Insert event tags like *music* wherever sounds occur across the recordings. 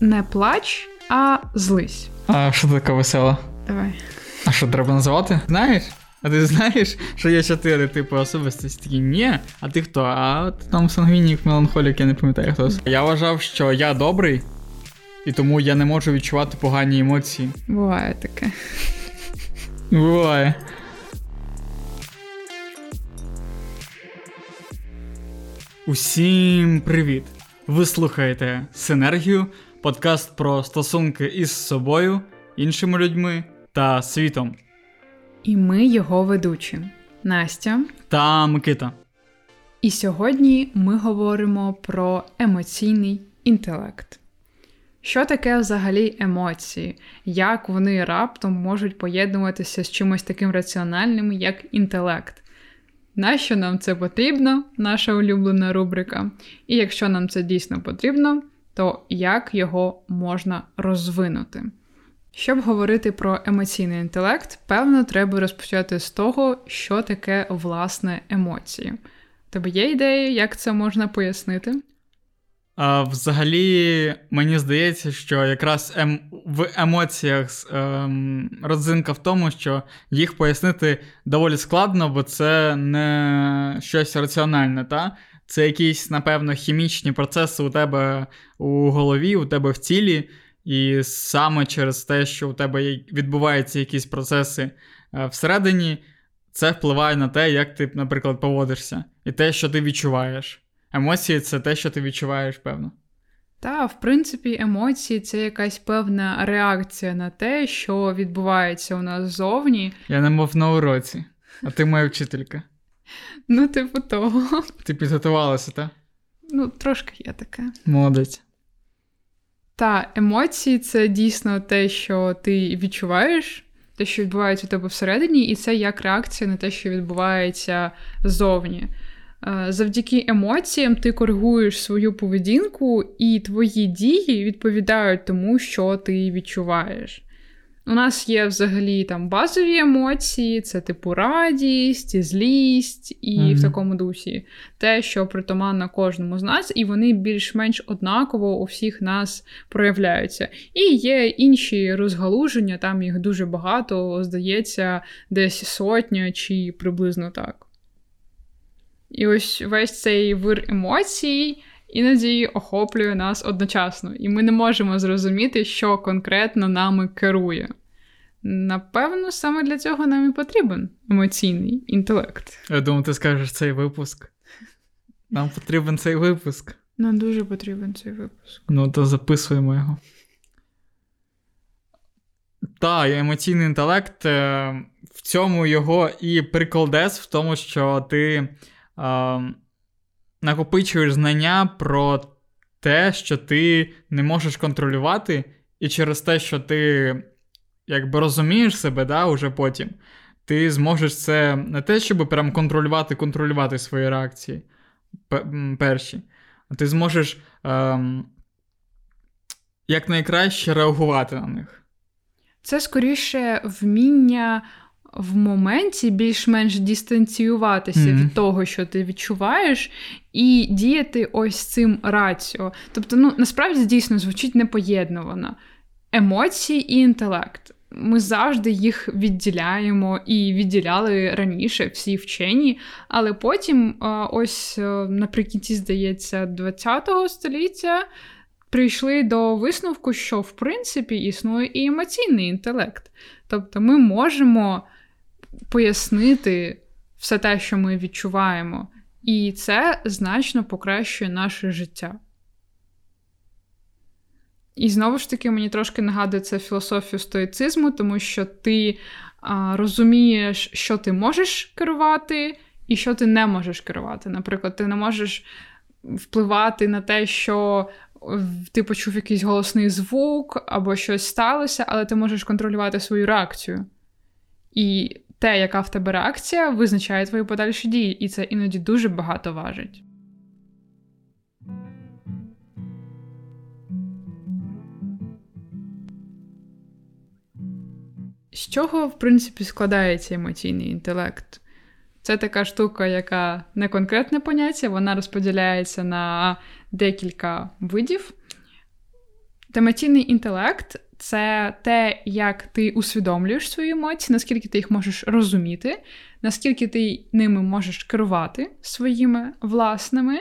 не плач, а злись. А що таке весело? Давай. А що треба називати? Знаєш? А ти знаєш, що є чотири типи особистості? Такі ні. А ти хто? А от там сангвінік, меланхолік, я не пам'ятаю хто. Я вважав, що я добрий, і тому я не можу відчувати погані емоції. Буває таке. Буває. Усім привіт! Ви слухаєте Синергію, подкаст про стосунки із собою, іншими людьми та світом. І ми його ведучі Настя. Та Микита. І сьогодні ми говоримо про емоційний інтелект. Що таке взагалі емоції? Як вони раптом можуть поєднуватися з чимось таким раціональним, як інтелект? Нащо нам це потрібно, наша улюблена рубрика? І якщо нам це дійсно потрібно, то як його можна розвинути? Щоб говорити про емоційний інтелект, певно, треба розпочати з того, що таке власне емоції. Тебе є ідеї, як це можна пояснити? А, Взагалі, мені здається, що якраз ем... в емоціях ем... родзинка в тому, що їх пояснити доволі складно, бо це не щось раціональне, та? Це якісь, напевно, хімічні процеси у тебе у голові, у тебе в тілі. І саме через те, що у тебе відбуваються якісь процеси е, всередині, це впливає на те, як ти, наприклад, поводишся, і те, що ти відчуваєш. Емоції це те, що ти відчуваєш, певно. Так, в принципі, емоції це якась певна реакція на те, що відбувається у нас ззовні. Я не мов на уроці, а ти моя вчителька. Ну, типу того. Ти підготувалася, так? Ну, трошки є таке. Молодець. Та, емоції це дійсно те, що ти відчуваєш, те, що відбувається у тебе всередині, і це як реакція на те, що відбувається ззовні. Е, завдяки емоціям ти коригуєш свою поведінку, і твої дії відповідають тому, що ти відчуваєш. У нас є взагалі там базові емоції, це типу радість, злість і mm-hmm. в такому дусі. Те, що притаманно кожному з нас, і вони більш-менш однаково у всіх нас проявляються. І є інші розгалуження, там їх дуже багато, здається, десь сотня чи приблизно так. І ось весь цей вир емоцій іноді охоплює нас одночасно, і ми не можемо зрозуміти, що конкретно нами керує. Напевно, саме для цього нам і потрібен емоційний інтелект. Я думаю, ти скажеш цей випуск. Нам потрібен цей випуск. Нам дуже потрібен цей випуск. Ну, то записуємо його. Так, емоційний інтелект. Е, в цьому його і приколдес, в тому, що ти накопичуєш знання про те, що ти не можеш контролювати, і через те, що ти якби розумієш себе, да, уже потім, ти зможеш це не те, щоб прям контролювати, контролювати свої реакції перші, а ти зможеш ем, якнайкраще реагувати на них. Це скоріше вміння в моменті більш-менш дистанціюватися mm-hmm. від того, що ти відчуваєш, і діяти ось цим раціо. Тобто, ну насправді дійсно звучить непоєднувано. Емоції і інтелект. Ми завжди їх відділяємо і відділяли раніше всі вчені, але потім, ось е, наприкінці, здається, ХХ століття прийшли до висновку, що в принципі існує і емоційний інтелект. Тобто ми можемо пояснити все те, що ми відчуваємо, і це значно покращує наше життя. І знову ж таки, мені трошки нагадує це філософію стоїцизму, тому що ти а, розумієш, що ти можеш керувати, і що ти не можеш керувати. Наприклад, ти не можеш впливати на те, що ти почув якийсь голосний звук або щось сталося, але ти можеш контролювати свою реакцію. І те, яка в тебе реакція, визначає твої подальші дії, і це іноді дуже багато важить. З чого, в принципі, складається емоційний інтелект? Це така штука, яка не конкретне поняття, вона розподіляється на декілька видів. Темаційний інтелект це те, як ти усвідомлюєш свої емоції, наскільки ти їх можеш розуміти, наскільки ти ними можеш керувати своїми власними,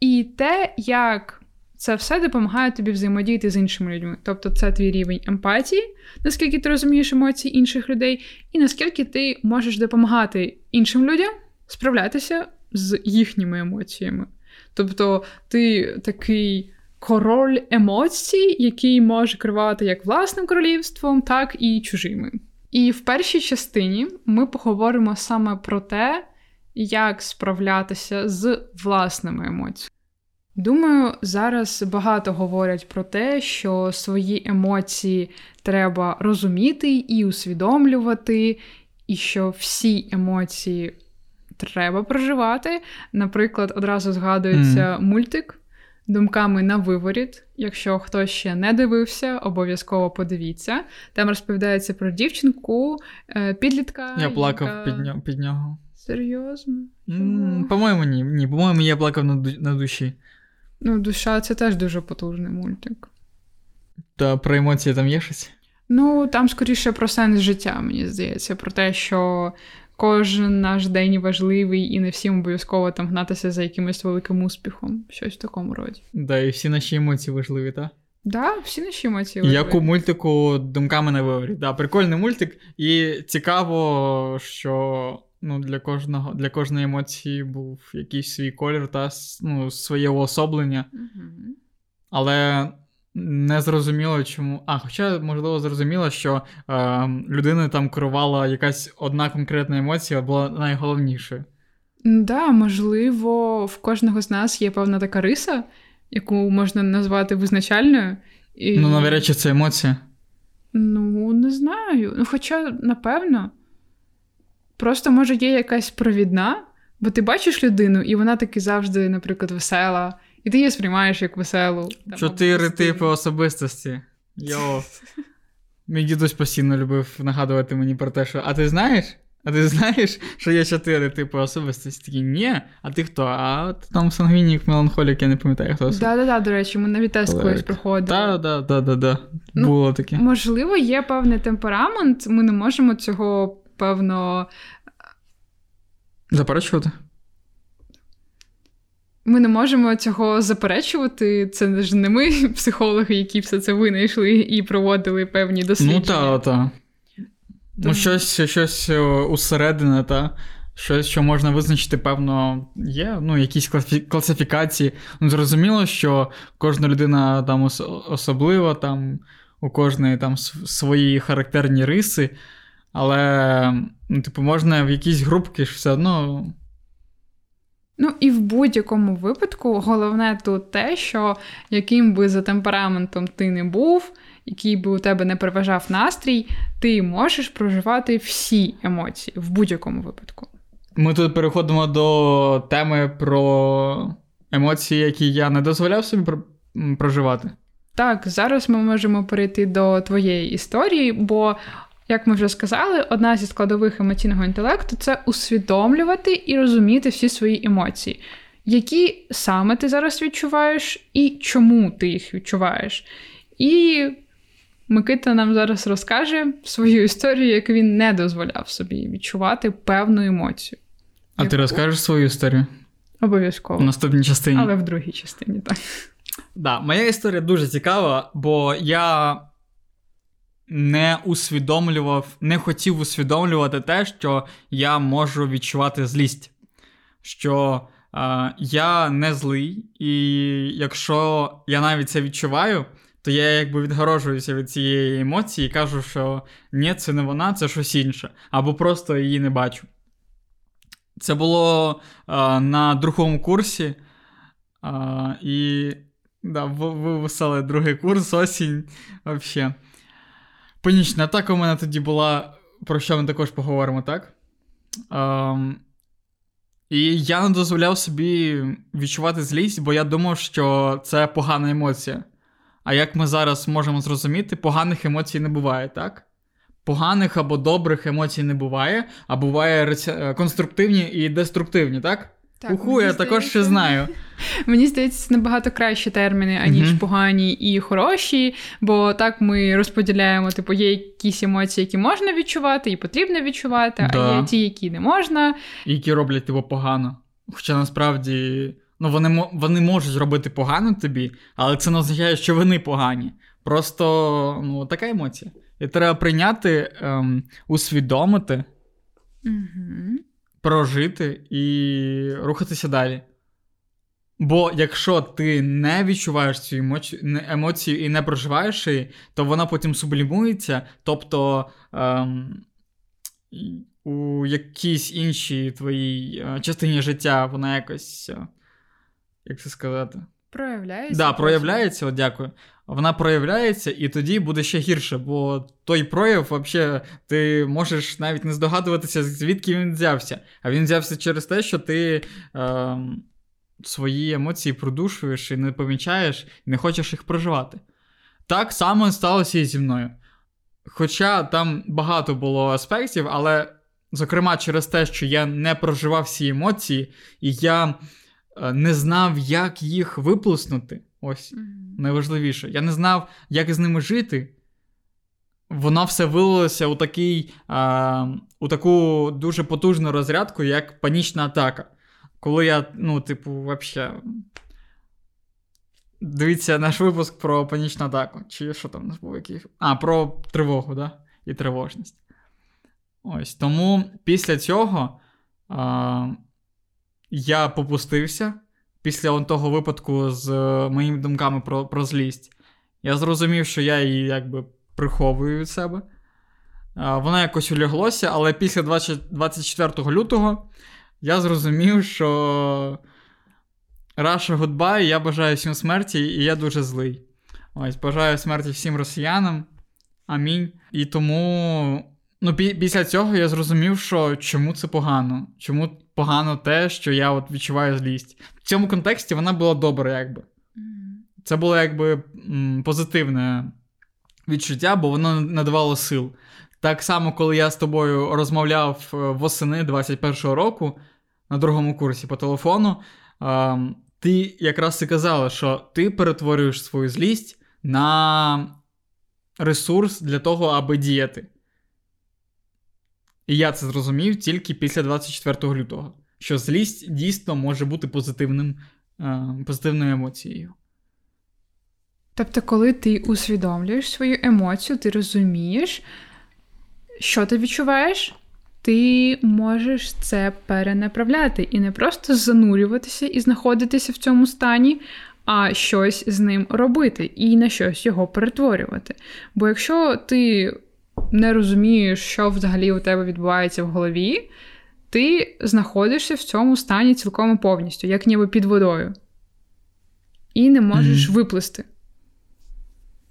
і те, як це все допомагає тобі взаємодіяти з іншими людьми. Тобто це твій рівень емпатії, наскільки ти розумієш емоції інших людей, і наскільки ти можеш допомагати іншим людям справлятися з їхніми емоціями. Тобто ти такий король емоцій, який може керувати як власним королівством, так і чужими. І в першій частині ми поговоримо саме про те, як справлятися з власними емоціями. Думаю, зараз багато говорять про те, що свої емоції треба розуміти і усвідомлювати, і що всі емоції треба проживати. Наприклад, одразу згадується mm. мультик думками на виворіт. Якщо хтось ще не дивився, обов'язково подивіться. Там розповідається про дівчинку, е, підлітка. Я плакав яка... під, нього, під нього. Серйозно? Mm, по-моєму, ні. ні. По-моєму, я плакав на, на душі. Ну, душа це теж дуже потужний мультик. Та про емоції там є щось? Ну, там скоріше про сенс життя, мені здається, про те, що кожен наш день важливий і не всім обов'язково там гнатися за якимось великим успіхом, щось в такому роді. Да, і всі наші емоції важливі, так? Да, всі наші емоції важливі. Як у мультику думками на виворі. Да, прикольний мультик, і цікаво, що ну, для кожного, для кожної емоції був якийсь свій колір та ну, своє уособлення. Угу. Але не зрозуміло, чому. А, хоча, можливо, зрозуміло, що е, людина там керувала якась одна конкретна емоція, була найголовнішою. Да, можливо, в кожного з нас є певна така риса, яку можна назвати визначальною. І... Ну, навряд чи це емоція. Ну, не знаю. Ну, хоча, напевно, просто може є якась провідна, бо ти бачиш людину, і вона таки завжди, наприклад, весела. І ти її сприймаєш як веселу. Чотири типи особистості. Йо. *laughs* Мій дідусь постійно любив нагадувати мені про те, що а ти знаєш? А ти знаєш, що є чотири типи особистості? Такі, ні, а ти хто? А от там сангвінік, меланхолік, я не пам'ятаю, хто це. Так-так, до речі, ми навіть тест колись проходили. Так, так, так, так, так. Було таке. Можливо, є певний темперамент, ми не можемо цього, певно. Заперечувати? Ми не можемо цього заперечувати. Це ж не ми, *laughs* психологи, які все це винайшли і проводили певні дослідження. Ну, так, так. Ну, щось щось е, усередине, та щось, що можна визначити, певно, є. Ну, якісь класифікації. Ну, Зрозуміло, що кожна людина там особлива, там у кожної там свої характерні риси, але, ну, типу, можна в якісь групки ж все одно. Ну і в будь-якому випадку головне тут те, що яким би за темпераментом ти не був, який би у тебе не переважав настрій, ти можеш проживати всі емоції в будь-якому випадку. Ми тут переходимо до теми про емоції, які я не дозволяв собі проживати. Так, зараз ми можемо перейти до твоєї історії, бо як ми вже сказали, одна зі складових емоційного інтелекту це усвідомлювати і розуміти всі свої емоції, які саме ти зараз відчуваєш, і чому ти їх відчуваєш. І Микита нам зараз розкаже свою історію, як він не дозволяв собі відчувати певну емоцію. А яку... ти розкажеш свою історію? Обов'язково. В наступній частині. Але в другій частині, так. Да, Моя історія дуже цікава, бо я не усвідомлював, не хотів усвідомлювати те, що я можу відчувати злість. Що е, я не злий, і якщо я навіть це відчуваю, то я якби відгорожуюся від цієї емоції і кажу, що ні, це не вона, це щось інше, або просто її не бачу. Це було е, на другому курсі, е, і да, ви веселий другий курс, осінь. Взагалі. Панічна атака у мене тоді була, про що ми також поговоримо, так? Ем, І я не дозволяв собі відчувати злість, бо я думав, що це погана емоція. А як ми зараз можемо зрозуміти, поганих емоцій не буває, так? Поганих або добрих емоцій не буває, а буває конструктивні і деструктивні, так? Так, Уху, я також ще знаю. *laughs* Мені здається, це набагато кращі терміни, аніж uh погані і хороші, бо так ми розподіляємо, типу, є якісь емоції, які можна відчувати і потрібно відчувати, да. а є ті, які не можна. І які роблять типу, погано. Хоча насправді ну, вони вони можуть робити погано тобі, але це не означає, що вони погані. Просто ну, така емоція. І треба прийняти, ем, усвідомити. Угу прожити і рухатися далі. Бо якщо ти не відчуваєш цю емоцію, і не проживаєш її, то вона потім сублімується, тобто ем, у якійсь іншій твоїй е, частині життя вона якось, е, як це сказати, проявляється. Да, проявляється, от дякую вона проявляється, і тоді буде ще гірше, бо той прояв, взагалі, ти можеш навіть не здогадуватися, звідки він взявся. А він взявся через те, що ти е, свої емоції продушуєш і не помічаєш, і не хочеш їх проживати. Так само сталося і зі мною. Хоча там багато було аспектів, але, зокрема, через те, що я не проживав всі емоції, і я не знав, як їх виплеснути. Ось mm-hmm. найважливіше. Я не знав, як з ними жити. Воно все вилилося у такий, а, у таку дуже потужну розрядку, як панічна атака. Коли я, ну, типу, взагалі. Дивіться наш випуск про панічну атаку. Чи що там у нас був який? А, про тривогу, да? І тривожність. Ось. Тому після цього а, я попустився після того випадку з е, моїми думками про про злість, я зрозумів, що я її якби приховую від себе. Воно якось уляглося, але після 20, 24 лютого я зрозумів, що Раша Goodbye, я бажаю всім смерті, і я дуже злий. Ось, бажаю смерті всім росіянам. Амінь. І тому. Ну, після цього я зрозумів, що чому це погано. Чому погано те, що я от відчуваю злість. В цьому контексті вона була добра, якби. Це було якби позитивне відчуття, бо воно надавало сил. Так само, коли я з тобою розмовляв е, восени 21-го року на другому курсі по телефону, ти якраз і казала, що ти перетворюєш свою злість на ресурс для того, аби діяти. І я це зрозумів тільки після 24 лютого, що злість дійсно може бути позитивним, е, позитивною емоцією. Тобто, коли ти усвідомлюєш свою емоцію, ти розумієш, що ти відчуваєш, ти можеш це перенаправляти і не просто занурюватися і знаходитися в цьому стані, а щось з ним робити і на щось його перетворювати. Бо якщо ти не розумієш, що взагалі у тебе відбувається в голові, ти знаходишся в цьому стані цілком і повністю, як ніби під водою. І не можеш mm-hmm. виплисти.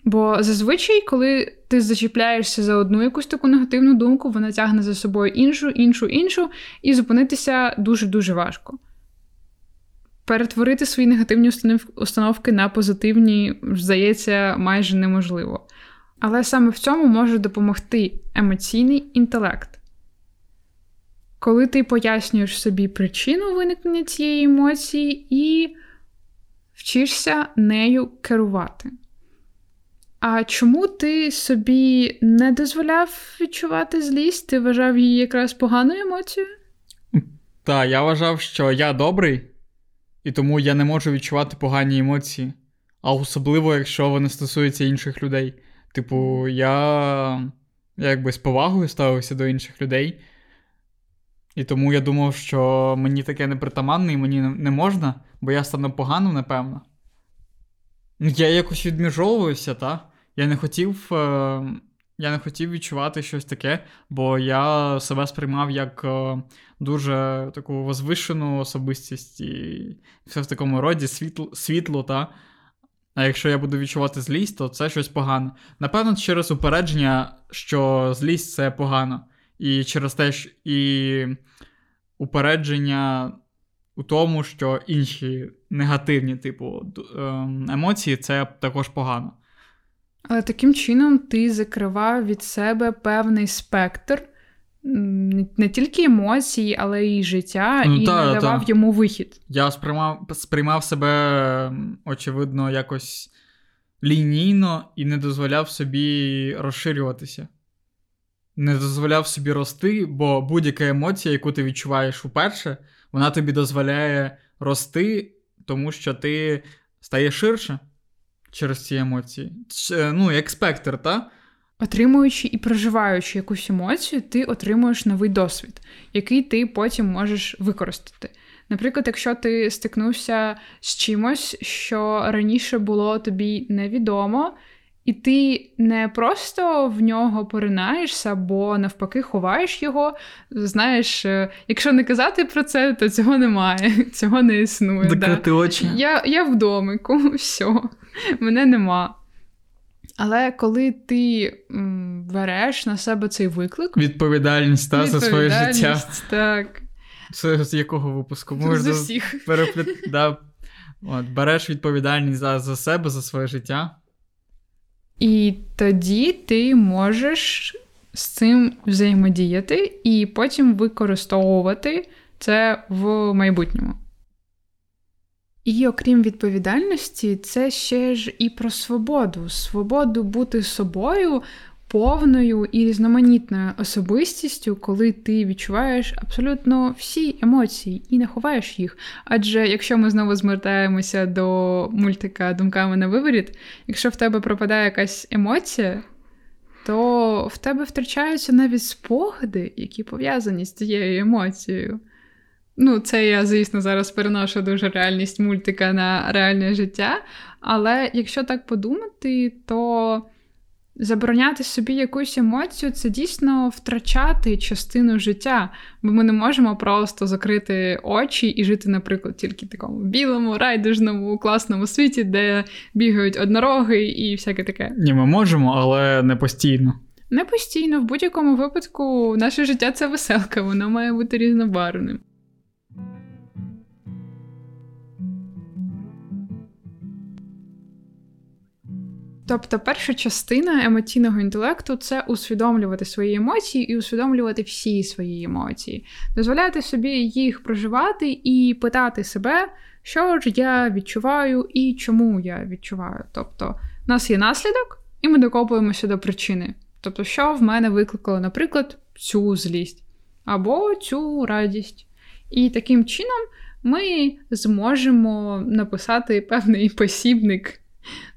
Бо зазвичай, коли ти зачіпляєшся за одну якусь таку негативну думку, вона тягне за собою іншу, іншу, іншу, і зупинитися дуже-дуже важко. Перетворити свої негативні установки на позитивні, здається, майже неможливо. Але саме в цьому може допомогти емоційний інтелект. Коли ти пояснюєш собі причину виникнення цієї емоції і вчишся нею керувати. А чому ти собі не дозволяв відчувати злість? Ти вважав її якраз поганою емоцією? Так, я вважав, що я добрий, і тому я не можу відчувати погані емоції, а особливо, якщо вони стосуються інших людей. Типу, я якби з повагою ставився до інших людей. І тому я думав, що мені таке непритаманне і мені не можна, бо я стану поганим, напевно. Я якось відміжовувався, та? Я не хотів е, я не хотів відчувати щось таке, бо я себе сприймав як е, дуже таку возвишену особистість і все в такому роді світло, світло та? А якщо я буду відчувати злість, то це щось погане. Напевно, через упередження, що злість це погано. І через те, що і упередження у тому, що інші негативні, типу, ем, емоції це також погано. Але таким чином ти закривав від себе певний спектр не тільки емоції, але й життя, ну, і та, надавав та. йому вихід. Я сприймав, сприймав себе, очевидно, якось лінійно і не дозволяв собі розширюватися. Не дозволяв собі рости, бо будь-яка емоція, яку ти відчуваєш уперше, вона тобі дозволяє рости, тому що ти стаєш ширше через ці емоції. Ну, як спектр, так? Отримуючи і проживаючи якусь емоцію, ти отримуєш новий досвід, який ти потім можеш використати. Наприклад, якщо ти стикнувся з чимось, що раніше було тобі невідомо, і ти не просто в нього поринаєшся, або навпаки ховаєш його. Знаєш, е, якщо не казати про це, то цього немає, *laughs* цього не існує. Закрити да. очі. Я я в домику, *laughs* все, мене нема. Але коли ти м, береш на себе цей виклик, відповідальність та за своє життя. Так. Це з якого випуску? Можна з усіх. Да. От, Береш відповідальність за, за себе, за своє життя. І тоді ти можеш з цим взаємодіяти і потім використовувати це в майбутньому. І окрім відповідальності, це ще ж і про свободу, свободу бути собою повною і різноманітною особистістю, коли ти відчуваєш абсолютно всі емоції і не ховаєш їх. Адже якщо ми знову звертаємося до мультика думками на виворіт, якщо в тебе пропадає якась емоція, то в тебе втрачаються навіть спогади, які пов'язані з цією емоцією. Ну, це я, звісно, зараз переношу дуже реальність мультика на реальне життя. Але якщо так подумати, то забороняти собі якусь емоцію це дійсно втрачати частину життя, бо ми не можемо просто закрити очі і жити, наприклад, тільки в такому білому, райдужному, класному світі, де бігають однороги і всяке таке. Ні, ми можемо, але не постійно. Не постійно, в будь-якому випадку, наше життя це веселка, воно має бути різнобарвним. Тобто, перша частина емоційного інтелекту це усвідомлювати свої емоції і усвідомлювати всі свої емоції, дозволяти собі їх проживати і питати себе, що ж я відчуваю і чому я відчуваю. Тобто, у нас є наслідок, і ми докопуємося до причини. Тобто, що в мене викликало, наприклад, цю злість або цю радість. І таким чином ми зможемо написати певний посібник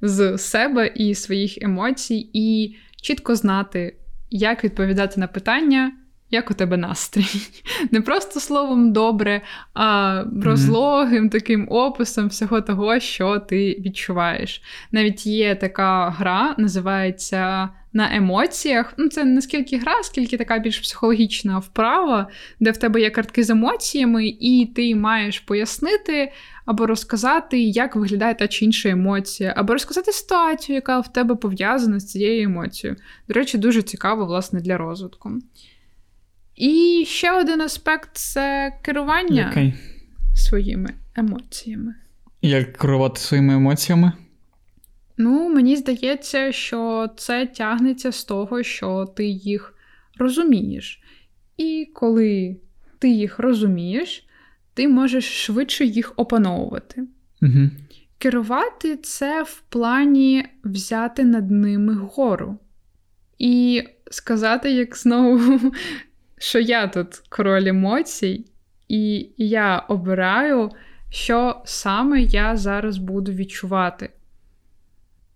з себе і своїх емоцій, і чітко знати, як відповідати на питання. Як у тебе настрій? *laughs* Не просто словом добре, а розлогим таким описом всього того, що ти відчуваєш. Навіть є така гра, називається на емоціях. Ну, це не скільки гра, скільки така більш психологічна вправа, де в тебе є картки з емоціями, і ти маєш пояснити або розказати, як виглядає та чи інша емоція, або розказати ситуацію, яка в тебе пов'язана з цією емоцією. До речі, дуже цікаво, власне, для розвитку. І ще один аспект це керування okay. своїми емоціями. Як керувати своїми емоціями? Ну, мені здається, що це тягнеться з того, що ти їх розумієш. І коли ти їх розумієш, ти можеш швидше їх опановувати. Угу. Керувати це в плані взяти над ними гору. І сказати, як знову, *laughs* що я тут король емоцій, і я обираю, що саме я зараз буду відчувати.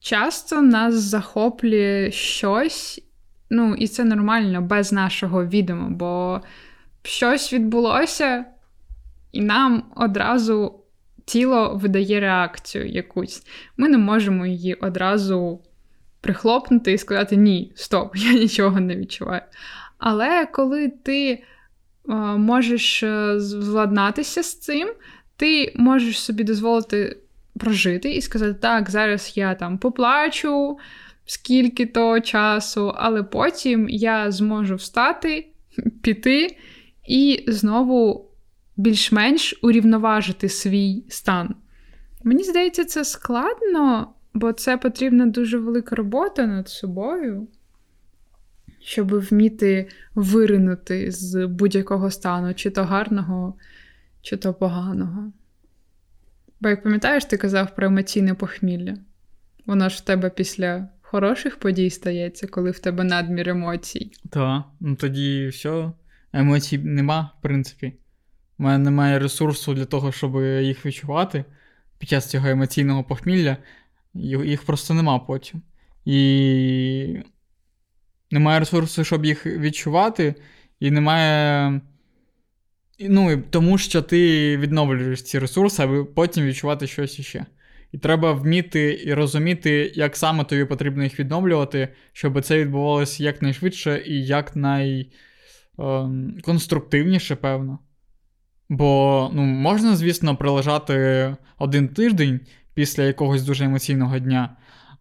Часто нас захоплює щось, ну, і це нормально, без нашого відома, бо щось відбулося, і нам одразу тіло видає реакцію якусь. Ми не можемо її одразу прихлопнути і сказати: ні, стоп, *laughs* я нічого не відчуваю. Але коли ти е, можеш зладнатися е, з цим, ти можеш собі дозволити прожити і сказати, так, зараз я там поплачу скільки то часу, але потім я зможу встати, *laughs* піти і знову більш-менш урівноважити свій стан. Мені здається, це складно, бо це потрібна дуже велика робота над собою. щоб вміти виринути з будь-якого стану, чи то гарного, чи то поганого. Бо, як пам'ятаєш, ти казав про емоційне похмілля. Воно ж в тебе після хороших подій стається, коли в тебе надмір емоцій. Так, ну тоді все, емоцій нема, в принципі. У мене немає ресурсу для того, щоб їх відчувати під час цього емоційного похмілля, їх просто нема потім. І немає ресурсу, щоб їх відчувати, і немає. Ну, Тому що ти відновлюєш ці ресурси, аби потім відчувати щось іще. І треба вміти і розуміти, як саме тобі потрібно їх відновлювати, щоб це відбувалося якнайшвидше і якнайконструктивніше, ем, певно. Бо ну, можна, звісно, прилежати один тиждень після якогось дуже емоційного дня,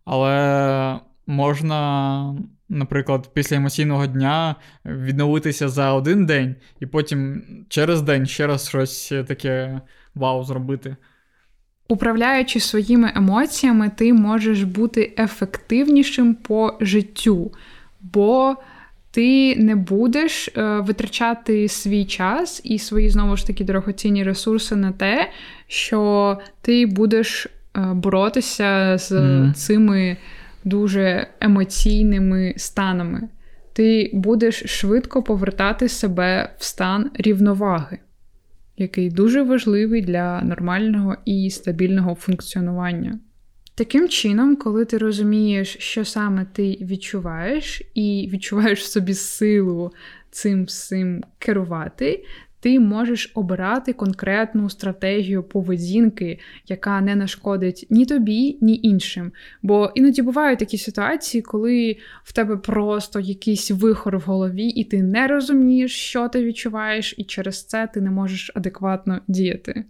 але можна, наприклад, після емоційного дня відновитися за один день і потім через день ще раз щось таке вау зробити. Управляючи своїми емоціями, ти можеш бути ефективнішим по життю, бо ти не будеш е, витрачати свій час і свої знову ж таки дорогоцінні ресурси на те, що ти будеш е, боротися з mm. цими дуже емоційними станами. Ти будеш швидко повертати себе в стан рівноваги який дуже важливий для нормального і стабільного функціонування. Таким чином, коли ти розумієш, що саме ти відчуваєш, і відчуваєш в собі силу цим всім керувати, ти можеш обирати конкретну стратегію поведінки, яка не нашкодить ні тобі, ні іншим. Бо іноді бувають такі ситуації, коли в тебе просто якийсь вихор в голові, і ти не розумієш, що ти відчуваєш, і через це ти не можеш адекватно діяти.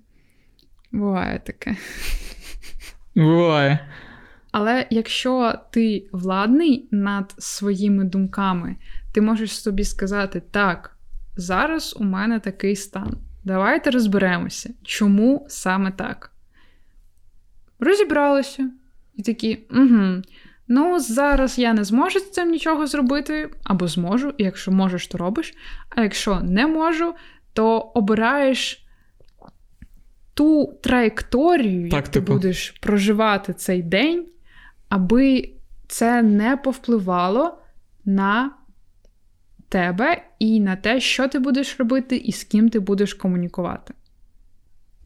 Буває таке. Буває. Але якщо ти владний над своїми думками, ти можеш собі сказати так зараз у мене такий стан. Давайте розберемося, чому саме так. Розібралися. І такі, угу. Ну, зараз я не зможу з цим нічого зробити, або зможу, і якщо можеш, то робиш. А якщо не можу, то обираєш ту траєкторію, як ти типу. будеш проживати цей день, аби це не повпливало на тебе і на те, що ти будеш робити і з ким ти будеш комунікувати.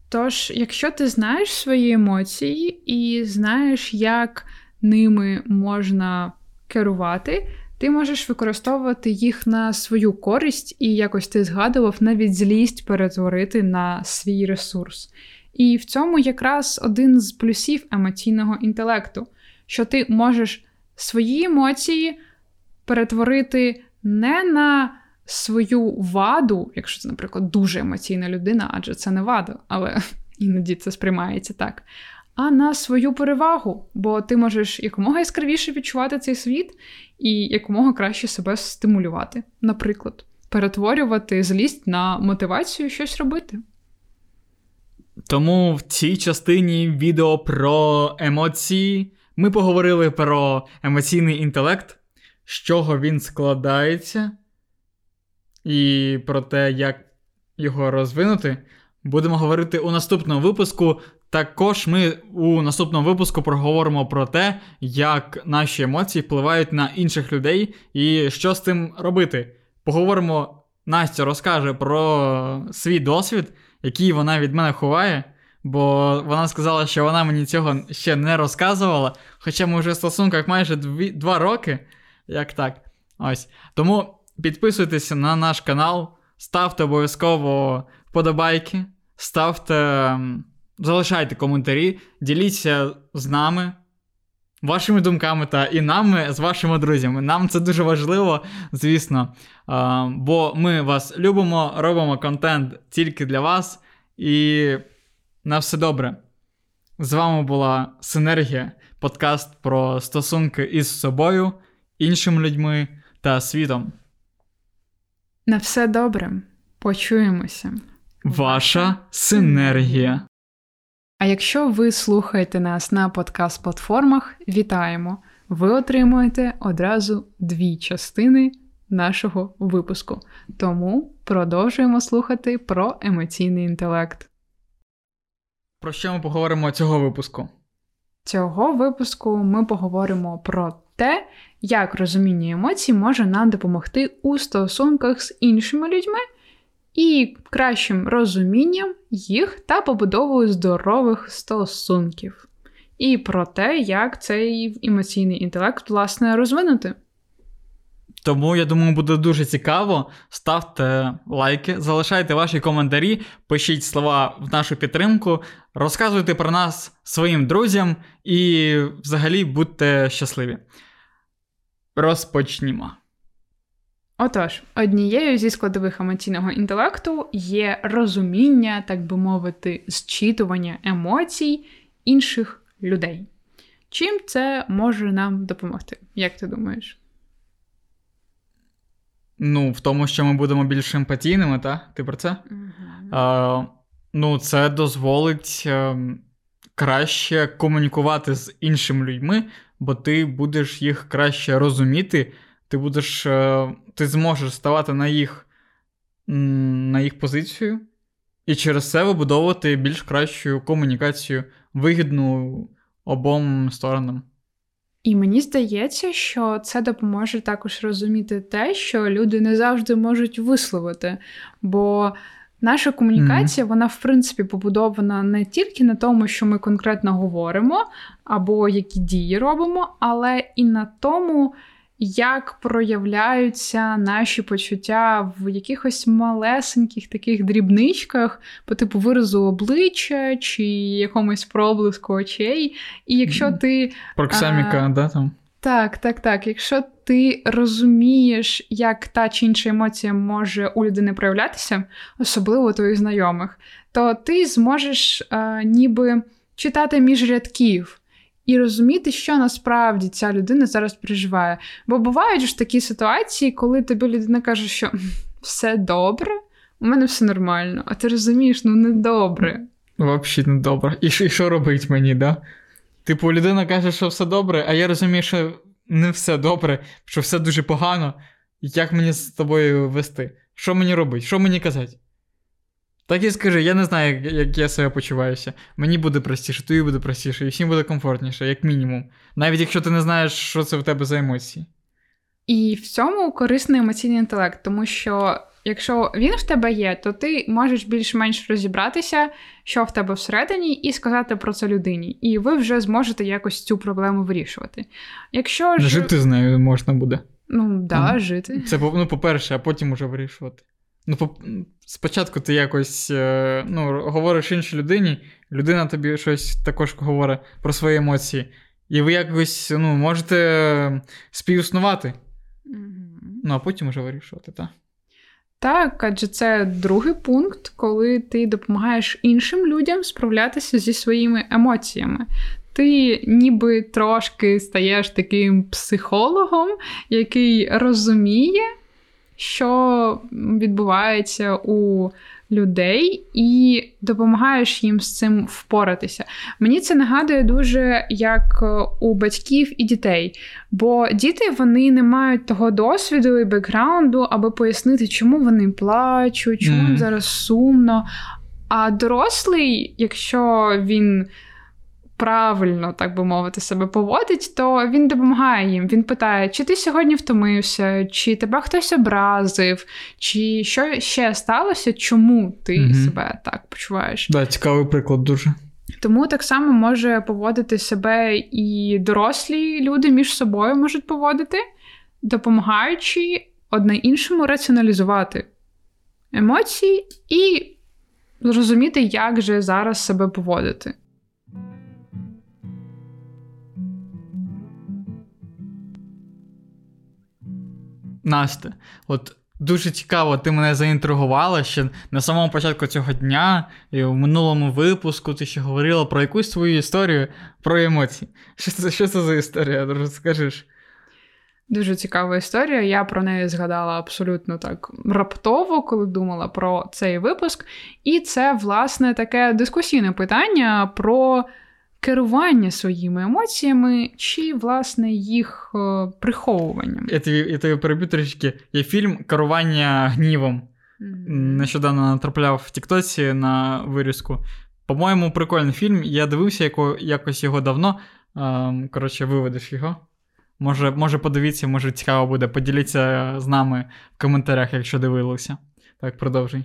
Тож, якщо ти знаєш свої емоції і знаєш, як ними можна керувати, ти можеш використовувати їх на свою користь, і якось ти згадував навіть злість перетворити на свій ресурс. І в цьому якраз один з плюсів емоційного інтелекту, що ти можеш свої емоції перетворити не на свою ваду, якщо це, наприклад, дуже емоційна людина, адже це не вада, але *laughs* іноді це сприймається так. А на свою перевагу, бо ти можеш якомога яскравіше відчувати цей світ і якомога краще себе стимулювати, наприклад, перетворювати злість на мотивацію щось робити. Тому в цій частині відео про емоції ми поговорили про емоційний інтелект, з чого він складається, і про те, як його розвинути, будемо говорити у наступному випуску. Також ми у наступному випуску проговоримо про те, як наші емоції впливають на інших людей і що з тим робити. Поговоримо, Настя розкаже про свій досвід, який вона від мене ховає. Бо вона сказала, що вона мені цього ще не розказувала. Хоча ми вже в стосунках майже дві, два роки. Як так? Ось. Тому підписуйтесь на наш канал, ставте обов'язково вподобайки, ставте, залишайте коментарі, діліться з нами. Вашими думками та і нами з вашими друзями. Нам це дуже важливо, звісно. Бо ми вас любимо, робимо контент тільки для вас. І на все добре. З вами була Синергія, подкаст про стосунки із собою іншими людьми та світом. На все добре. Почуємося. Ваша синергія. А якщо ви слухаєте нас на подкаст-платформах, вітаємо! Ви отримуєте одразу дві частини нашого випуску. Тому продовжуємо слухати про емоційний інтелект. Про що ми поговоримо цього випуску? Цього випуску ми поговоримо про те, як розуміння емоцій може нам допомогти у стосунках з іншими людьми і кращим розумінням їх та побудовою здорових стосунків, і про те, як цей емоційний інтелект власне розвинути. Тому я думаю, буде дуже цікаво. Ставте лайки, залишайте ваші коментарі, пишіть слова в нашу підтримку, розказуйте про нас своїм друзям і взагалі будьте щасливі. Розпочнімо. Отож, однією зі складових емоційного інтелекту є розуміння, так би мовити, зчитування емоцій інших людей. Чим це може нам допомогти? Як ти думаєш? Ну, в тому, що ми будемо більш емпатійними, так? Ти про це? Угу. А, Ну, це дозволить ем, краще комунікувати з іншими людьми, бо ти будеш їх краще розуміти, ти будеш, е, ти зможеш ставати на їх, на їх позицію, і через це вибудовувати більш кращу комунікацію, вигідну обом сторонам. І мені здається, що це допоможе також розуміти те, що люди не завжди можуть висловити. Бо наша комунікація, mm-hmm. вона, в принципі, побудована не тільки на тому, що ми конкретно говоримо, або які дії робимо, але і на тому, як проявляються наші почуття в якихось малесеньких таких дрібничках, по типу виразу обличчя чи якомусь проблиску очей. І якщо ти. Проксаміка, а, да, там? Так, так, так. Якщо ти розумієш, як та чи інша емоція може у людини проявлятися, особливо у твоїх знайомих, то ти зможеш а, ніби читати між рядків і розуміти, що насправді ця людина зараз переживає. Бо бувають ж такі ситуації, коли тобі людина каже, що все добре, у мене все нормально, а ти розумієш, ну не добре. Взагалі не добре. І що, робить мені, да? Типу, людина каже, що все добре, а я розумію, що не все добре, що все дуже погано. Як мені з тобою вести? Що мені робити? Що мені казати? Так і скажи, я не знаю, як, я себе почуваюся. Мені буде простіше, тобі буде простіше, і всім буде комфортніше, як мінімум. Навіть якщо ти не знаєш, що це в тебе за емоції. І в цьому корисний емоційний інтелект, тому що якщо він в тебе є, то ти можеш більш-менш розібратися, що в тебе всередині, і сказати про це людині. І ви вже зможете якось цю проблему вирішувати. Якщо ж... Жити з нею можна буде. Ну, да, mm. жити. Це ну, по-перше, а потім уже вирішувати. Ну, по... спочатку ти якось е, ну, говориш іншій людині, людина тобі щось також говорить про свої емоції. І ви якось ну, можете співіснувати. Mm-hmm. Ну, а потім вже вирішувати, так. Так, адже це другий пункт, коли ти допомагаєш іншим людям справлятися зі своїми емоціями. Ти ніби трошки стаєш таким психологом, який розуміє що відбувається у людей, і допомагаєш їм з цим впоратися. Мені це нагадує дуже як е, у батьків і дітей. Бо діти вони не мають того досвіду і бекграунду, аби пояснити, чому вони плачуть, чому mm. зараз сумно. А дорослий, якщо він правильно, так би мовити, себе поводить, то він допомагає їм. Він питає, чи ти сьогодні втомився, чи тебе хтось образив, чи що ще сталося, чому ти угу. себе так почуваєш? Да, цікавий приклад дуже. Тому так само може поводити себе і дорослі люди між собою можуть поводити, допомагаючи одне іншому раціоналізувати емоції і зрозуміти, як же зараз себе поводити. Настя, от дуже цікаво, ти мене заінтригувала ще на самому початку цього дня, і в минулому випуску ти ще говорила про якусь свою історію про емоції. Що це що це за історія? Розкажеш? Дуже цікава історія. Я про неї згадала абсолютно так раптово, коли думала про цей випуск. І це, власне, таке дискусійне питання про керування своїми емоціями, чи, власне, їх е, приховуванням. Я тобі, я тобі переб'ю трішки. Є фільм Керування гнівом. Mm-hmm. Нещодавно натрапляв в Тіктоці на вирізку. По-моєму, прикольний фільм. Я дивився яко, якось його давно. Ем, коротше, виведеш його. Може, може, подивіться, може цікаво буде. Поділіться з нами в коментарях, якщо дивилися. Так, продовжуй.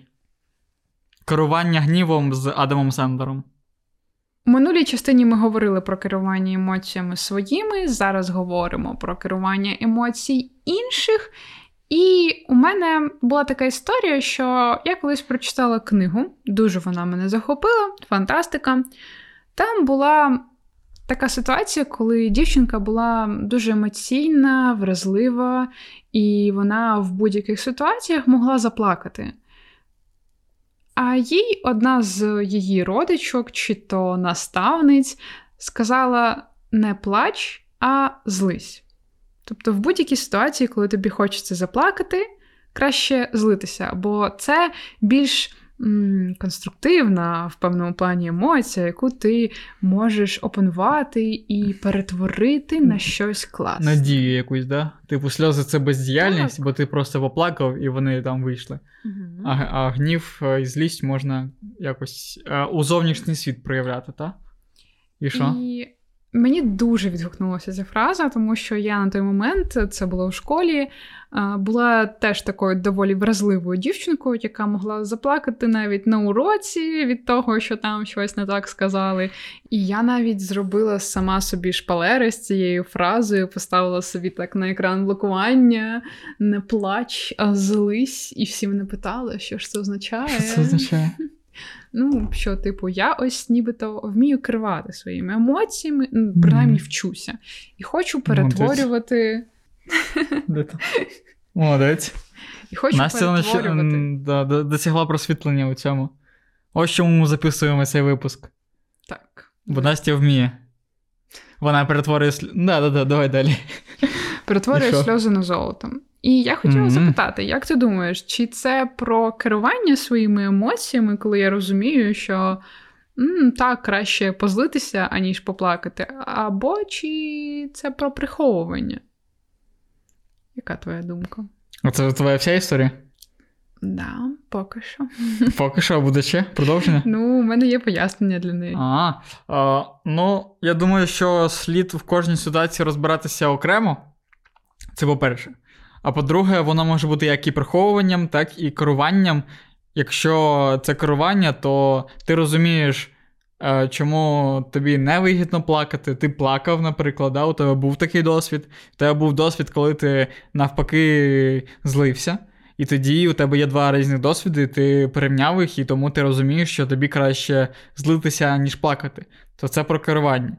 Керування гнівом з Адамом Сендером. Минулій частині ми говорили про керування емоціями своїми. Зараз говоримо про керування емоцій інших. І у мене була така історія, що я колись прочитала книгу, дуже вона мене захопила, фантастика. Там була така ситуація, коли дівчинка була дуже емоційна, вразлива, і вона в будь-яких ситуаціях могла заплакати. А їй одна з її родичок, чи то наставниць, сказала: не плач, а злись. Тобто, в будь-якій ситуації, коли тобі хочеться заплакати, краще злитися, бо це більш конструктивна в певному плані емоція, яку ти можеш опанувати і перетворити на щось класне. Надію якусь, да? Типу, сльози це бездіяльність, так. бо ти просто поплакав і вони там вийшли. Угу. А а гнів е, і злість можна якось е, у зовнішній світ проявляти, так? І що? І Мені дуже відгукнулася ця фраза, тому що я на той момент, це було в школі, була теж такою доволі вразливою дівчинкою, яка могла заплакати навіть на уроці від того, що там щось не так сказали. І я навіть зробила сама собі шпалери з цією фразою, поставила собі так на екран блокування, не плач, а злись, і всі мене питали, що ж це означає. Що це означає? *laughs* Ну, що, типу, я ось нібито вмію керувати своїми емоціями, ну, принаймні вчуся. І хочу перетворювати. Молодець. І хочу Настя перетворювати. Да, досягла просвітлення у цьому. Ось чому ми записуємо цей випуск. Так. Бо Настя вміє. Вона перетворює. Да, да, да, давай далі. Перетворює сльози на золото. І я хотіла mm-hmm. запитати, як ти думаєш, чи це про керування своїми емоціями, коли я розумію, що м, так краще позлитися, аніж поплакати, або чи це про приховування? Яка твоя думка? Оце твоя вся історія? Да, поки що. *laughs* Поки що, а буде ще продовження? Ну, у мене є пояснення для неї. А, а, Ну, я думаю, що слід в кожній ситуації розбиратися окремо. Це по-перше. А по-друге, воно може бути як і приховуванням, так і керуванням. Якщо це керування, то ти розумієш, е, чому тобі не вигідно плакати. Ти плакав, наприклад, да? у тебе був такий досвід. У тебе був досвід, коли ти навпаки злився. І тоді у тебе є два різних досвіди, ти порівняв їх, і тому ти розумієш, що тобі краще злитися, ніж плакати. То це про керування.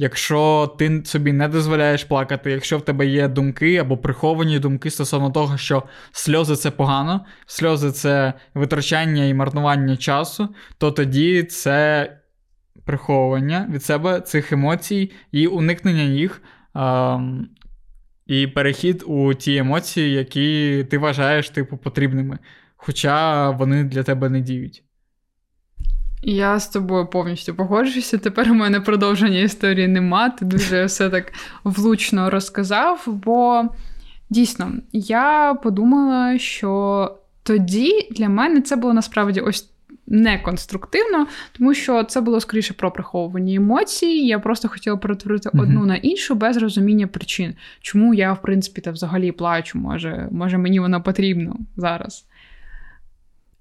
Якщо ти собі не дозволяєш плакати, якщо в тебе є думки або приховані думки стосовно того, що сльози це погано, сльози це витрачання і марнування часу, то тоді це приховування від себе цих емоцій і уникнення їх, а, і перехід у ті емоції, які ти вважаєш типу потрібними, хоча вони для тебе не діють. Я з тобою повністю погоджуюся. Тепер у мене продовження історії нема. Ти дуже *laughs* все так влучно розказав, бо дійсно я подумала, що тоді для мене це було насправді ось не конструктивно, тому що це було скоріше про приховувані емоції. Я просто хотіла перетворити mm-hmm. одну на іншу без розуміння причин, чому я, в принципі, та взагалі плачу. Може, може мені воно потрібно зараз.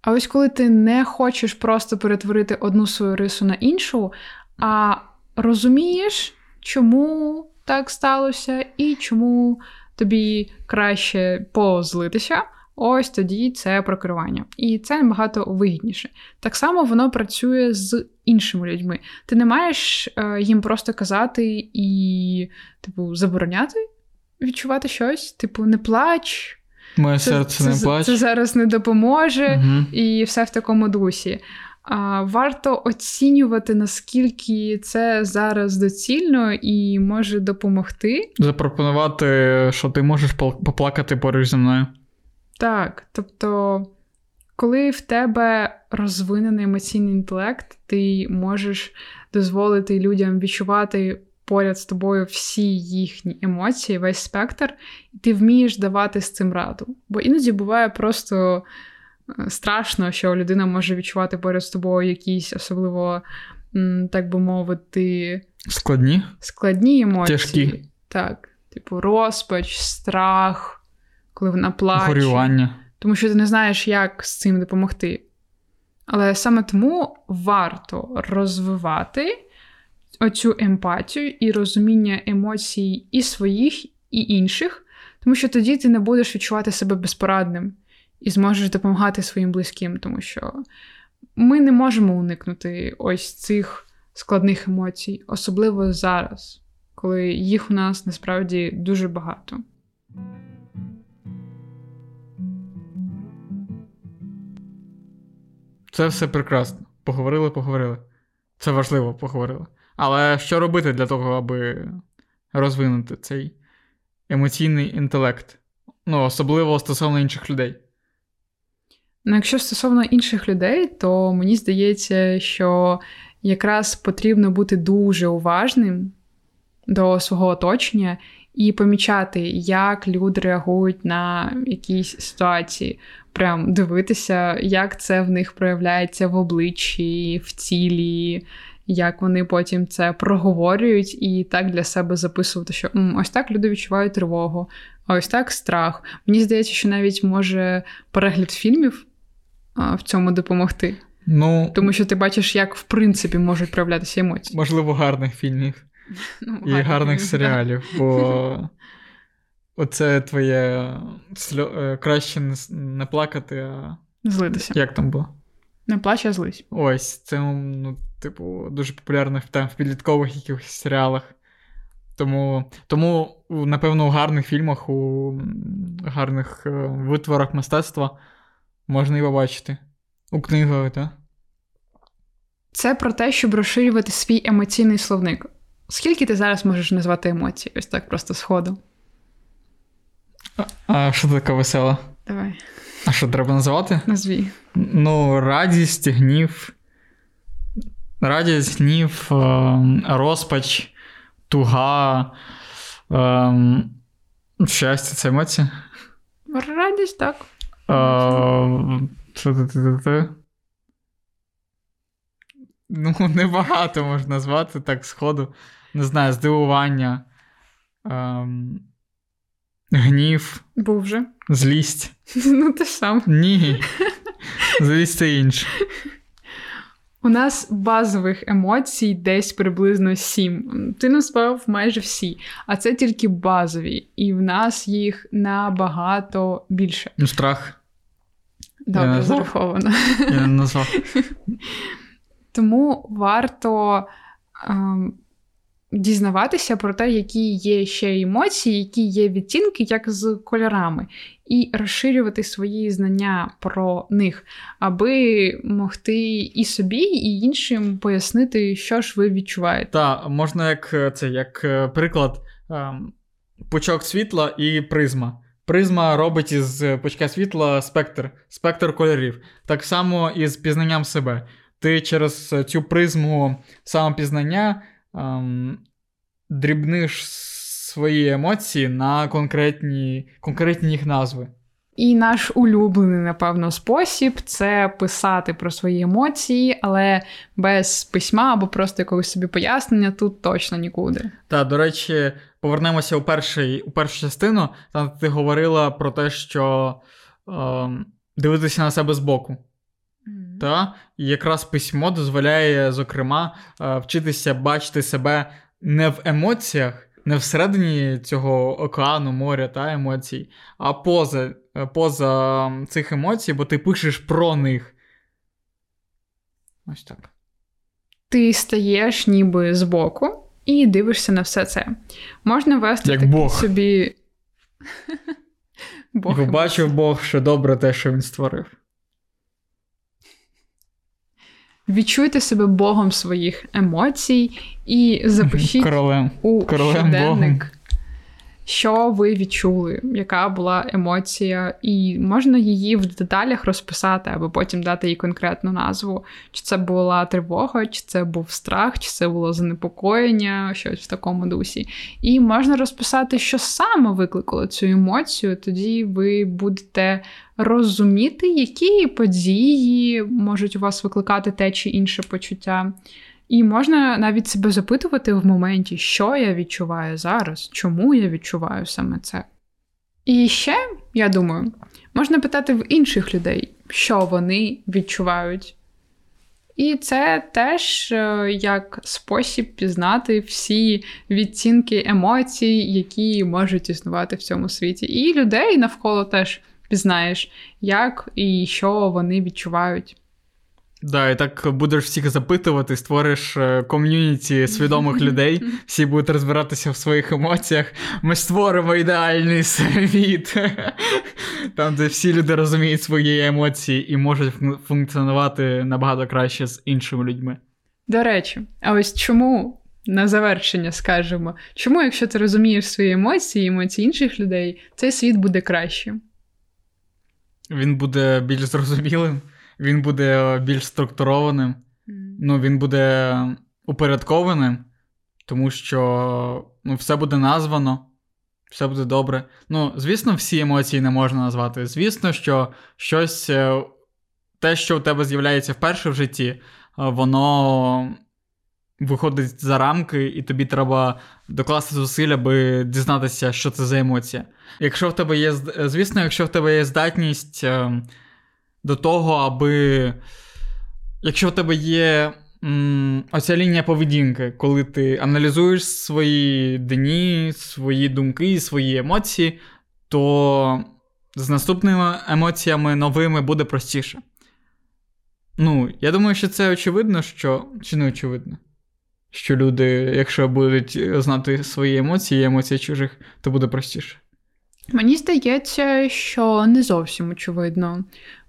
А ось коли ти не хочеш просто перетворити одну свою рису на іншу, а розумієш, чому так сталося, і чому тобі краще позлитися, ось тоді це прокривання. І це набагато вигідніше. Так само воно працює з іншими людьми. Ти не маєш е, їм просто казати і, типу, забороняти відчувати щось, типу, не плач. Моє це, серце це, не плаче. Це зараз не допоможе, угу. і все в такому дусі. А, Варто оцінювати, наскільки це зараз доцільно і може допомогти. Запропонувати, що ти можеш поплакати поруч зі мною. Так, тобто Коли в тебе розвинений емоційний інтелект, ти можеш дозволити людям відчувати поряд з тобою всі їхні емоції, весь спектр, і ти вмієш давати з цим раду. Бо іноді буває просто е, страшно, що людина може відчувати поряд з тобою якісь особливо, так би мовити, складні складні емоції. Тяжкі. Так, типу, розпач, страх, коли вона плаче. Горювання. Тому що ти не знаєш, як з цим допомогти. Але саме тому варто розвивати оцю емпатію і розуміння емоцій і своїх, і інших, тому що тоді ти не будеш відчувати себе безпорадним і зможеш допомагати своїм близьким, тому що ми не можемо уникнути ось цих складних емоцій, особливо зараз, коли їх у нас насправді дуже багато. Це все прекрасно. Поговорили, поговорили. Це важливо, поговорили. Але що робити для того, аби розвинути цей емоційний інтелект? Ну, особливо стосовно інших людей? Ну, якщо стосовно інших людей, то мені здається, що якраз потрібно бути дуже уважним до свого оточення і помічати, як люди реагують на якісь ситуації. Прям дивитися, як це в них проявляється в обличчі, в тілі, як вони потім це проговорюють і так для себе записувати, що ось так люди відчувають тривогу, а ось так страх. Мені здається, що навіть може перегляд фільмів в цьому допомогти. Ну, Тому що ти бачиш, як в принципі можуть проявлятися емоції. Можливо, гарних фільмів *laughs* ну, і гарних серіалів, бо *laughs* оце твоє сльо... Е, краще не плакати, а злитися. Як там було? Не плач, а злись. Ось, це, ну, типу, дуже популярно там в підліткових якихось серіалах. Тому, тому, напевно, у гарних фільмах, у гарних е, витворах мистецтва можна і побачити. У книгах, так? Це про те, щоб розширювати свій емоційний словник. Скільки ти зараз можеш назвати емоцій? Ось так просто сходу. А, а що таке веселе? Давай. А що треба називати? Назві. Ну, радість, гнів. Радість, гнів, ем, розпач, туга. Ем, щастя, це емоція? Радість, так. Е, ну, *laughs* небагато можна назвати так сходу. Не знаю, здивування. Ем, Гнів. Був вже. Злість. *laughs* Ну, те сам. Ні. Злість це інше. У нас базових емоцій десь приблизно сім. Ти назвав майже всі, а це тільки базові, і в нас їх набагато більше. Ну, страх. Добре, зараховано. Я не назвав. *laughs* Тому варто. Ем, дізнаватися про те, які є ще емоції, які є відтінки, як з кольорами, і розширювати свої знання про них, аби могти і собі, і іншим пояснити, що ж ви відчуваєте. Так, можна як е, це як е, приклад ем, пучок світла і призма. Призма робить із пучка світла спектр, спектр кольорів. Так само і з пізнанням себе. Ти через цю призму самопізнання ем, дрібниш свої емоції на конкретні, конкретні їх назви. І наш улюблений, напевно, спосіб це писати про свої емоції, але без письма або просто якогось собі пояснення тут точно нікуди. Так, до речі, повернемося у перший, у першу частину. Там ти говорила про те, що е, дивитися на себе збоку. Та? І якраз письмо дозволяє, зокрема, е, вчитися бачити себе не в емоціях, не всередині цього океану, моря та емоцій, а поза, е, поза цих емоцій, бо ти пишеш про них. Ось так. Ти стаєш ніби збоку і дивишся на все це. Можна вести Як такий Бог. собі. Бог і побачив Бог, що добре те, що він створив. Відчуйте себе Богом своїх емоцій і запишіть Королем. у Королем щоденник. Що ви відчули, яка була емоція, і можна її в деталях розписати, або потім дати їй конкретну назву. Чи це була тривога, чи це був страх, чи це було занепокоєння, щось в такому дусі. І можна розписати, що саме викликало цю емоцію, тоді ви будете розуміти, які події можуть у вас викликати те чи інше почуття. І можна навіть себе запитувати в моменті, що я відчуваю зараз, чому я відчуваю саме це. І ще, я думаю, можна питати в інших людей, що вони відчувають. І це теж е, як спосіб пізнати всі відцінки емоцій, які можуть існувати в цьому світі. І людей навколо теж пізнаєш, як і що вони відчувають. Да, і так будеш всіх запитувати, створиш е, ком'юніті свідомих людей, *laughs* всі будуть розбиратися в своїх емоціях. Ми створимо ідеальний світ, *laughs* там, де всі люди розуміють свої емоції і можуть функціонувати набагато краще з іншими людьми. До речі, а ось чому на завершення скажемо, чому, якщо ти розумієш свої емоції, емоції інших людей, цей світ буде кращим? Він буде більш зрозумілим він буде більш структурованим, ну, він буде упорядкованим, тому що ну, все буде названо, все буде добре. Ну, звісно, всі емоції не можна назвати. Звісно, що щось, е, те, що у тебе з'являється вперше в житті, е, воно. Виходить за рамки, і тобі треба докласти зусиль, аби дізнатися, що це за емоція. Якщо в тебе є, звісно, якщо в тебе є здатність ем, до того, аби. Якщо в тебе є м, оця лінія поведінки, коли ти аналізуєш свої дні, свої думки, свої емоції, то з наступними емоціями новими буде простіше. Ну, я думаю, що це очевидно, що. Чи не очевидно? Що люди, якщо будуть знати свої емоції і емоції чужих, то буде простіше. Мені здається, що не зовсім очевидно.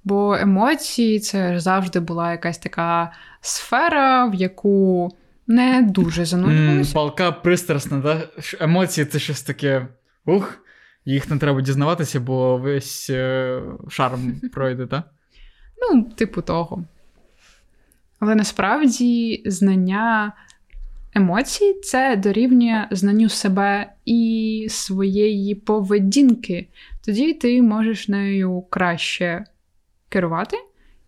Бо емоції це завжди була якась така сфера, в яку не дуже занурювалися. Mm, палка пристрасна, да? емоції це щось таке. Ух, їх не треба дізнаватися, бо весь е, шарм *laughs* пройде, так? Ну, типу того. Але насправді знання емоцій це дорівнює знанню себе і своєї поведінки. Тоді ти можеш нею краще керувати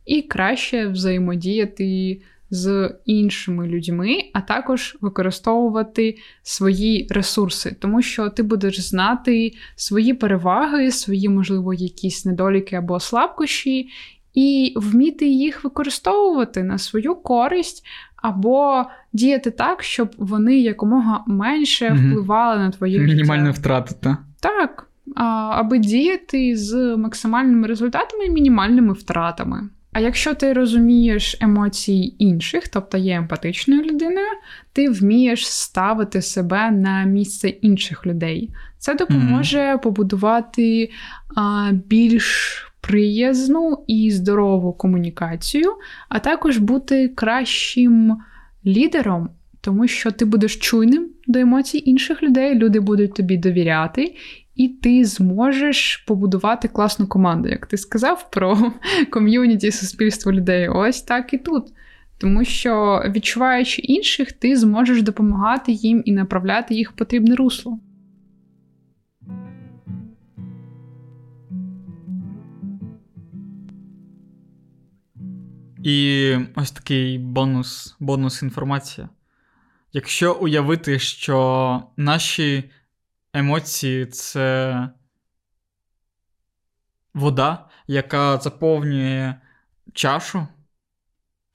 і краще взаємодіяти з іншими людьми, а також використовувати свої ресурси, тому що ти будеш знати свої переваги, свої, можливо, якісь недоліки або слабкощі, і вміти їх використовувати на свою користь. Або діяти так, щоб вони якомога менше впливали на твоє життя. Мінімальна втрата, так? Аби діяти з максимальними результатами і мінімальними втратами. А якщо ти розумієш емоції інших, тобто є емпатичною людиною, ти вмієш ставити себе на місце інших людей. Це допоможе mm-hmm. побудувати а, більш приязну і здорову комунікацію, а також бути кращим лідером, тому що ти будеш чуйним до емоцій інших людей, люди будуть тобі довіряти, і ти зможеш побудувати класну команду. Як ти сказав про *laughs* ком'юніті суспільство людей, ось так і тут. Тому що, відчуваючи інших, ти зможеш допомагати їм і направляти їх в потрібне русло. І ось такий бонус, бонус інформація. Якщо уявити, що наші емоції це вода, яка заповнює чашу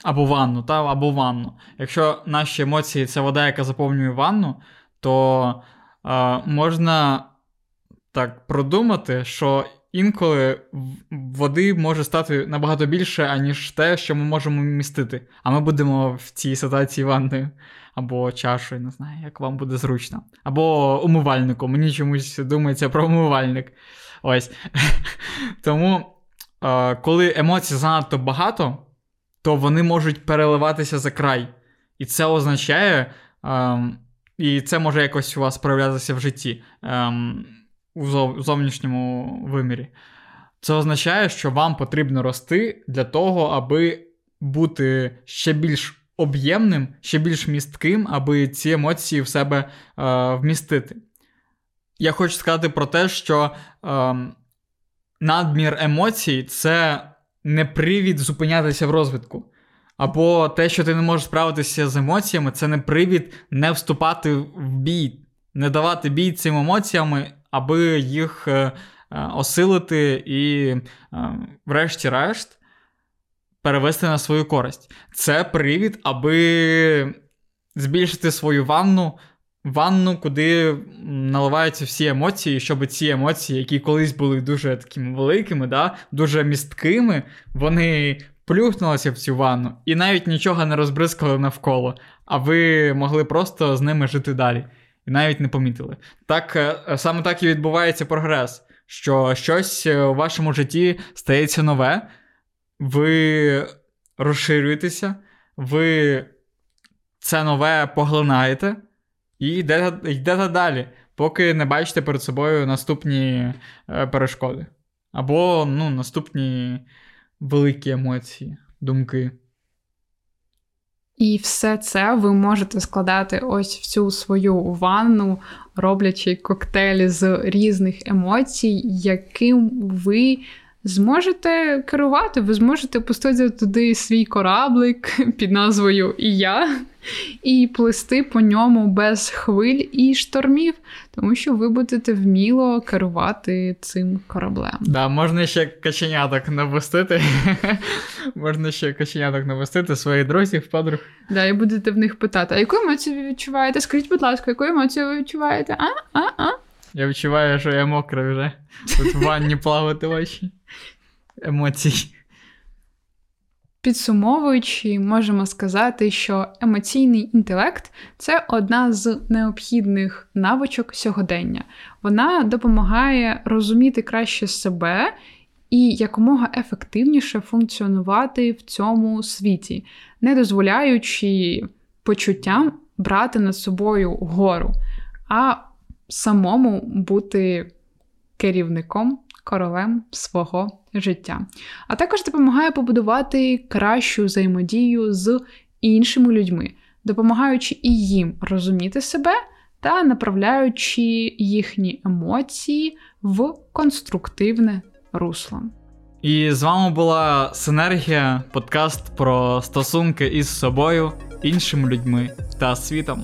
або ванну, та, або ванну. Якщо наші емоції це вода, яка заповнює ванну, то е, можна так продумати, що інколи води може стати набагато більше, аніж те, що ми можемо містити. А ми будемо в цій ситуації ванною або чашою, не знаю, як вам буде зручно. Або умивальником. Мені чомусь думається про умивальник. Ось. *laughs* Тому, коли емоцій занадто багато, то вони можуть переливатися за край. І це означає і це може якось у вас проявлятися в житті ем, у зовнішньому вимірі. Це означає, що вам потрібно рости для того, аби бути ще більш об'ємним, ще більш містким, аби ці емоції в себе е, вмістити. Я хочу сказати про те, що е, надмір емоцій це не привід зупинятися в розвитку. Або те, що ти не можеш справитися з емоціями, це не привід не вступати в бій, не давати бій цим емоціями, аби їх е, е, осилити і, е, врешті-решт, перевести на свою користь. Це привід, аби збільшити свою ванну, ванну, куди наливаються всі емоції, щоб ці емоції, які колись були дуже такими великими, да, дуже місткими, вони плюхнулися в цю ванну і навіть нічого не розбризкали навколо, а ви могли просто з ними жити далі. І навіть не помітили. Так е, саме так і відбувається прогрес, що щось у вашому житті стається нове, ви розширюєтеся, ви це нове поглинаєте і йдете, йдете далі, поки не бачите перед собою наступні е, перешкоди. Або ну, наступні великі емоції, думки. І все це ви можете складати ось в цю свою ванну, роблячи коктейлі з різних емоцій, яким ви зможете керувати, ви зможете пустити туди свій кораблик *laughs* під назвою І я, і плисти по ньому без хвиль і штормів, тому що ви будете вміло керувати цим кораблем. Да, можна ще каченяток навестити. *laughs* Можна ще каченяток навестити своїх друзів, подруг. Да, і будете в них питати: а яку емоцію ви відчуваєте? Скажіть, будь ласка, яку емоцію ви відчуваєте? А? А? А? Я відчуваю, що я мокрий вже. Тут в ванні плавати ваші емоцій. Підсумовуючи, можемо сказати, що емоційний інтелект це одна з необхідних навичок сьогодення. Вона допомагає розуміти краще себе і якомога ефективніше функціонувати в цьому світі, не дозволяючи почуттям брати над собою гору, а самому бути керівником, королем свого життя. А також допомагає побудувати кращу взаємодію з іншими людьми, допомагаючи і їм розуміти себе та направляючи їхні емоції в конструктивне русло. І з вами була Синергія, подкаст про стосунки із собою, іншими людьми та світом.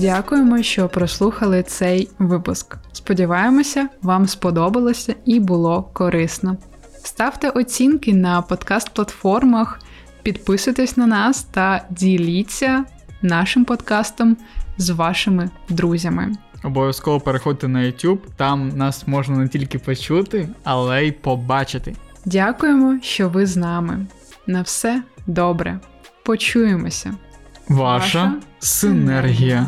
Дякуємо, що прослухали цей випуск. Сподіваємося, вам сподобалося і було корисно. Ставте оцінки на подкаст-платформах, підписуйтесь на нас та діліться нашим подкастом з вашими друзями. Обов'язково переходьте на YouTube, там нас можна не тільки почути, але й побачити. Дякуємо, що ви з нами. На все добре. Почуємося. Ваша, Ваша синергія.